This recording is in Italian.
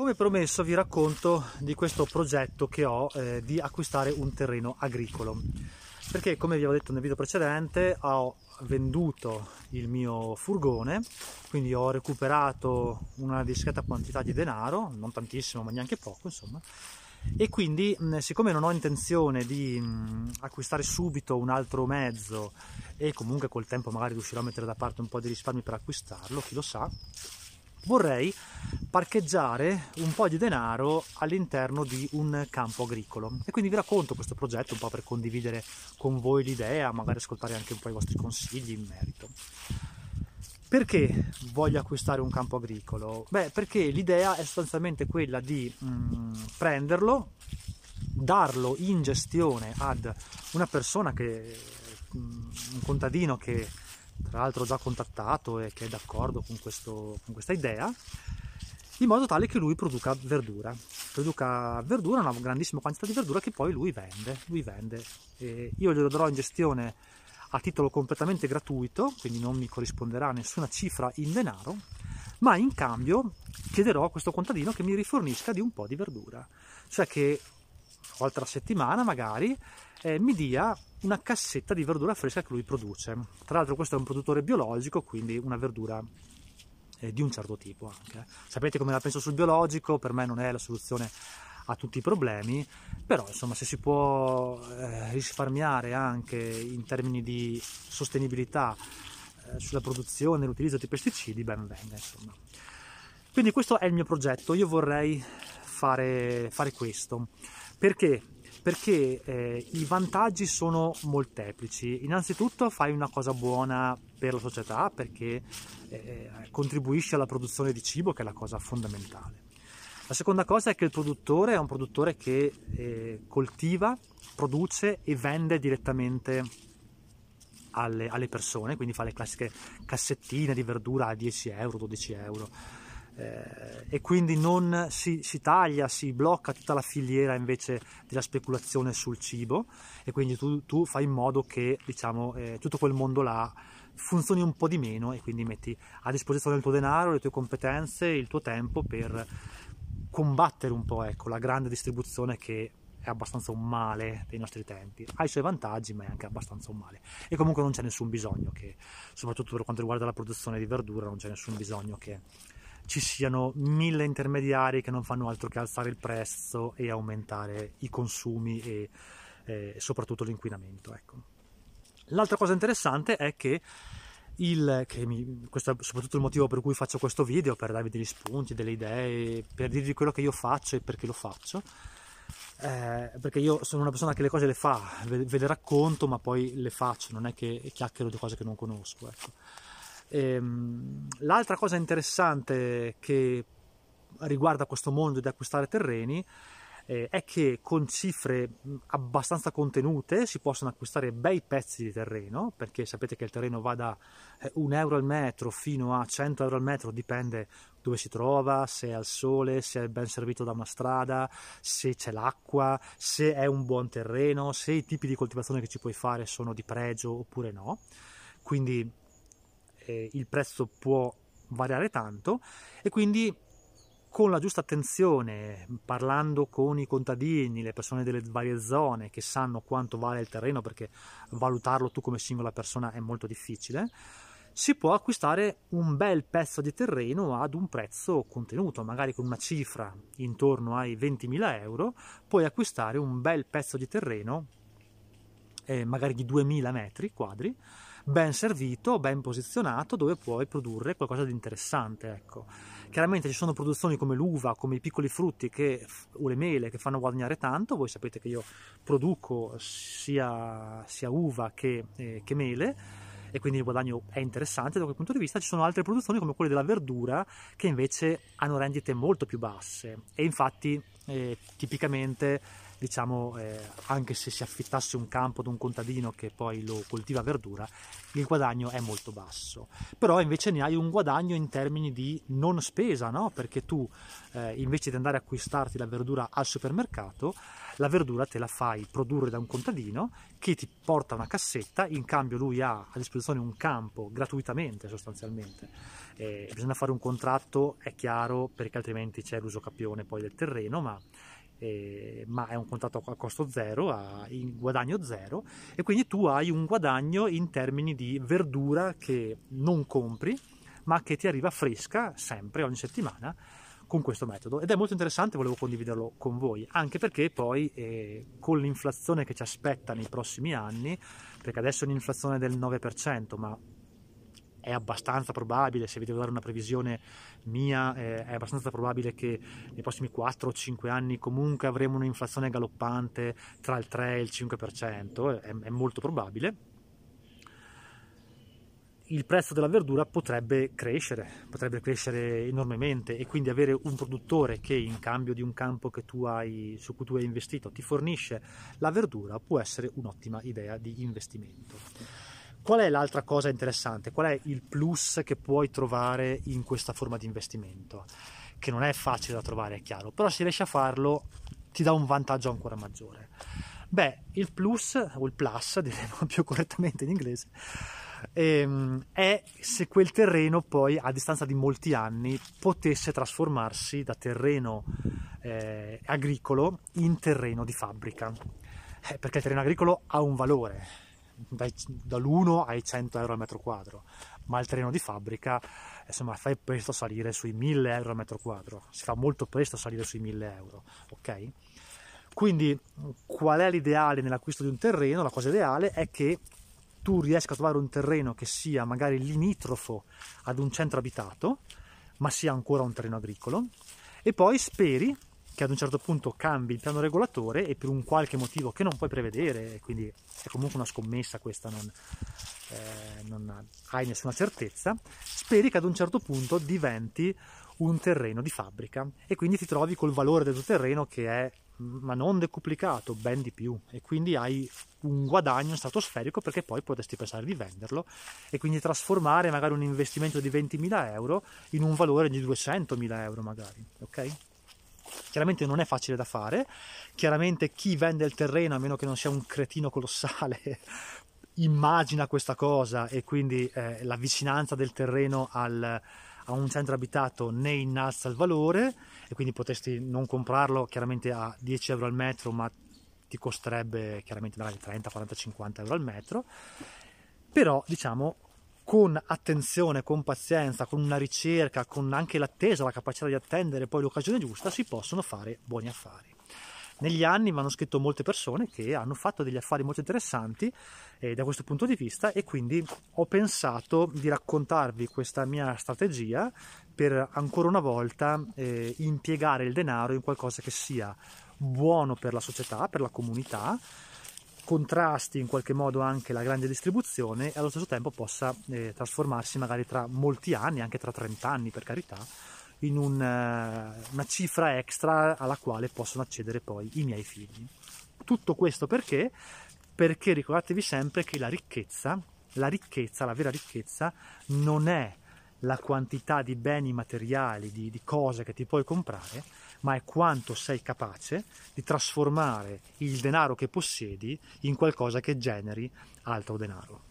Come promesso vi racconto di questo progetto che ho eh, di acquistare un terreno agricolo. Perché come vi avevo detto nel video precedente ho venduto il mio furgone, quindi ho recuperato una discreta quantità di denaro, non tantissimo ma neanche poco insomma, e quindi siccome non ho intenzione di acquistare subito un altro mezzo e comunque col tempo magari riuscirò a mettere da parte un po' di risparmi per acquistarlo, chi lo sa, vorrei parcheggiare un po' di denaro all'interno di un campo agricolo e quindi vi racconto questo progetto un po' per condividere con voi l'idea, magari ascoltare anche un po' i vostri consigli in merito. Perché voglio acquistare un campo agricolo? Beh, perché l'idea è sostanzialmente quella di mm, prenderlo, darlo in gestione ad una persona che, mm, un contadino che tra l'altro già contattato e che è d'accordo con, con questa idea, in modo tale che lui produca verdura. Produca verdura, una grandissima quantità di verdura che poi lui vende. Lui vende. Io glielo darò in gestione a titolo completamente gratuito, quindi non mi corrisponderà nessuna cifra in denaro, ma in cambio chiederò a questo contadino che mi rifornisca di un po' di verdura. Cioè che oltre a settimana magari eh, mi dia una cassetta di verdura fresca che lui produce. Tra l'altro questo è un produttore biologico, quindi una verdura eh, di un certo tipo anche. Sapete come la penso sul biologico, per me non è la soluzione a tutti i problemi, però insomma se si può eh, risparmiare anche in termini di sostenibilità eh, sulla produzione e l'utilizzo di pesticidi, ben venga insomma. Quindi questo è il mio progetto, io vorrei fare, fare questo. Perché? Perché eh, i vantaggi sono molteplici. Innanzitutto fai una cosa buona per la società perché eh, contribuisci alla produzione di cibo che è la cosa fondamentale. La seconda cosa è che il produttore è un produttore che eh, coltiva, produce e vende direttamente alle, alle, persone, quindi fa le classiche cassettine di verdura a 10 euro, 12 euro eh, e quindi non si, si, taglia, si blocca tutta la filiera invece della speculazione sul cibo e quindi tu, tu fai in modo che diciamo, eh, tutto quel mondo là funzioni un po' di meno e quindi metti a disposizione il tuo denaro, le tue competenze, il tuo tempo per combattere un po' ecco, la grande distribuzione che è abbastanza un male dei nostri tempi. Ha i suoi vantaggi, ma è anche abbastanza un male. E comunque non c'è nessun bisogno che, soprattutto per quanto riguarda la produzione di verdura, non c'è nessun bisogno che ci siano mille intermediari che non fanno altro che alzare il prezzo e aumentare i consumi e eh, soprattutto l'inquinamento. Ecco. L'altra cosa interessante è che il, mi, questo è soprattutto il motivo per cui faccio questo video, per darvi degli spunti, delle idee, per dirvi quello che io faccio e perché lo faccio. Eh, perché io sono una persona che le cose le fa, ve, ve, le racconto, ma poi le faccio, non è che chiacchiero di cose che non conosco. Ecco. Ehm, l'altra cosa interessante che riguarda questo mondo di acquistare terreni eh, è che con cifre abbastanza contenute si possono acquistare bei pezzi di terreno, perché sapete che il terreno va da eh, 1 euro al metro fino a 100 euro al metro, dipende dove si trova, se è al sole, se è ben servito da una strada, se c'è l'acqua, se è un buon terreno, se i tipi di coltivazione che ci puoi fare sono di pregio oppure no. Quindi eh, il prezzo può variare tanto e quindi con la giusta attenzione, parlando con i contadini, le persone delle varie zone che sanno quanto vale il terreno, perché valutarlo tu come singola persona è molto difficile, si può acquistare un bel pezzo di terreno ad un prezzo contenuto, magari con una cifra intorno ai 20.000 euro, puoi acquistare un bel pezzo di terreno, eh, magari di 2.000 metri quadri, ben servito, ben posizionato, dove puoi produrre qualcosa di interessante. Ecco. Chiaramente ci sono produzioni come l'uva, come i piccoli frutti che, o le mele che fanno guadagnare tanto, voi sapete che io produco sia, sia uva che, eh, che mele e quindi il guadagno è interessante da quel punto di vista. Ci sono altre produzioni come quelle della verdura che invece hanno rendite molto più basse e infatti eh, tipicamente diciamo eh, anche se si affittasse un campo ad un contadino che poi lo coltiva verdura, il guadagno è molto basso. Però invece ne hai un guadagno in termini di non spesa, no? perché tu eh, invece di andare a acquistarti la verdura al supermercato, la verdura te la fai produrre da un contadino che ti porta una cassetta, in cambio lui ha a disposizione un campo gratuitamente sostanzialmente. Eh, bisogna fare un contratto, è chiaro, perché altrimenti c'è l'uso capione poi del terreno, ma eh, ma è un contratto a costo zero, a guadagno zero e quindi tu hai un guadagno in termini di verdura che non compri ma che ti arriva fresca sempre ogni settimana con questo metodo. Ed è molto interessante, volevo condividerlo con voi, anche perché poi eh, con l'inflazione che ci aspetta nei prossimi anni, perché adesso è un'inflazione del 9%, ma è abbastanza probabile, se vi devo dare una previsione mia, eh, è abbastanza probabile che nei prossimi 4 o 5 anni comunque avremo un'inflazione galoppante tra il 3 e il 5%, è, è molto probabile. Il prezzo della verdura potrebbe crescere, potrebbe crescere enormemente e quindi avere un produttore che in cambio di un campo hai, su cui tu hai investito ti fornisce la verdura può essere un'ottima idea di investimento. Qual è l'altra cosa interessante? Qual è il plus che puoi trovare in questa forma di investimento? Che non è facile da trovare, è chiaro, però se riesci a farlo ti dà un vantaggio ancora maggiore. Beh, il plus, o il plus, diremo più correttamente in inglese, ehm, è se quel terreno poi a distanza di molti anni potesse trasformarsi da terreno eh, agricolo in terreno di fabbrica. Eh, perché il terreno agricolo ha un valore, dai, dall'1 ai 100 euro al metro quadro, ma il terreno di fabbrica insomma fai presto salire sui 1000 euro al metro quadro, si fa molto presto salire sui 1000 euro, ok? Quindi qual è l'ideale nell'acquisto di un terreno? La cosa ideale è che tu riesca a trovare un terreno che sia magari limitrofo ad un centro abitato, ma sia ancora un terreno agricolo, e poi speri che ad un certo punto cambi il piano regolatore e per un qualche motivo che non puoi prevedere, quindi è comunque una scommessa questa, non, eh, non hai nessuna certezza, speri che ad un certo punto diventi un terreno di fabbrica e quindi ti trovi col valore del tuo terreno che è ma non decuplicato, ben di più e quindi hai un guadagno stratosferico perché poi potresti pensare di venderlo e quindi trasformare magari un investimento di 20.000 euro in un valore di 200.000 euro magari, ok? Chiaramente non è facile da fare, chiaramente chi vende il terreno, a meno che non sia un cretino colossale, immagina questa cosa e quindi eh, la vicinanza del terreno al, a un centro abitato ne innalza il valore e quindi potresti non comprarlo chiaramente a 10 euro al metro, ma ti costerebbe chiaramente magari 30, 40, 50 euro al metro. Però diciamo con attenzione, con pazienza, con una ricerca, con anche l'attesa, la capacità di attendere poi l'occasione giusta, si possono fare buoni affari. Negli anni mi hanno scritto molte persone che hanno fatto degli affari molto interessanti eh, da questo punto di vista e quindi ho pensato di raccontarvi questa mia strategia per ancora una volta eh, impiegare il denaro in qualcosa che sia buono per la società, per la comunità, contrasti in qualche modo anche la grande distribuzione e allo stesso tempo possa eh, trasformarsi magari tra molti anni, anche tra 30 anni per carità, in un, uh, una cifra extra alla quale possono accedere poi i miei figli. Tutto questo perché? Perché ricordatevi sempre che la ricchezza, la ricchezza, la vera ricchezza, non è la quantità di beni materiali, di, di cose che ti puoi comprare, ma è quanto sei capace di trasformare il denaro che possiedi in qualcosa che generi altro denaro.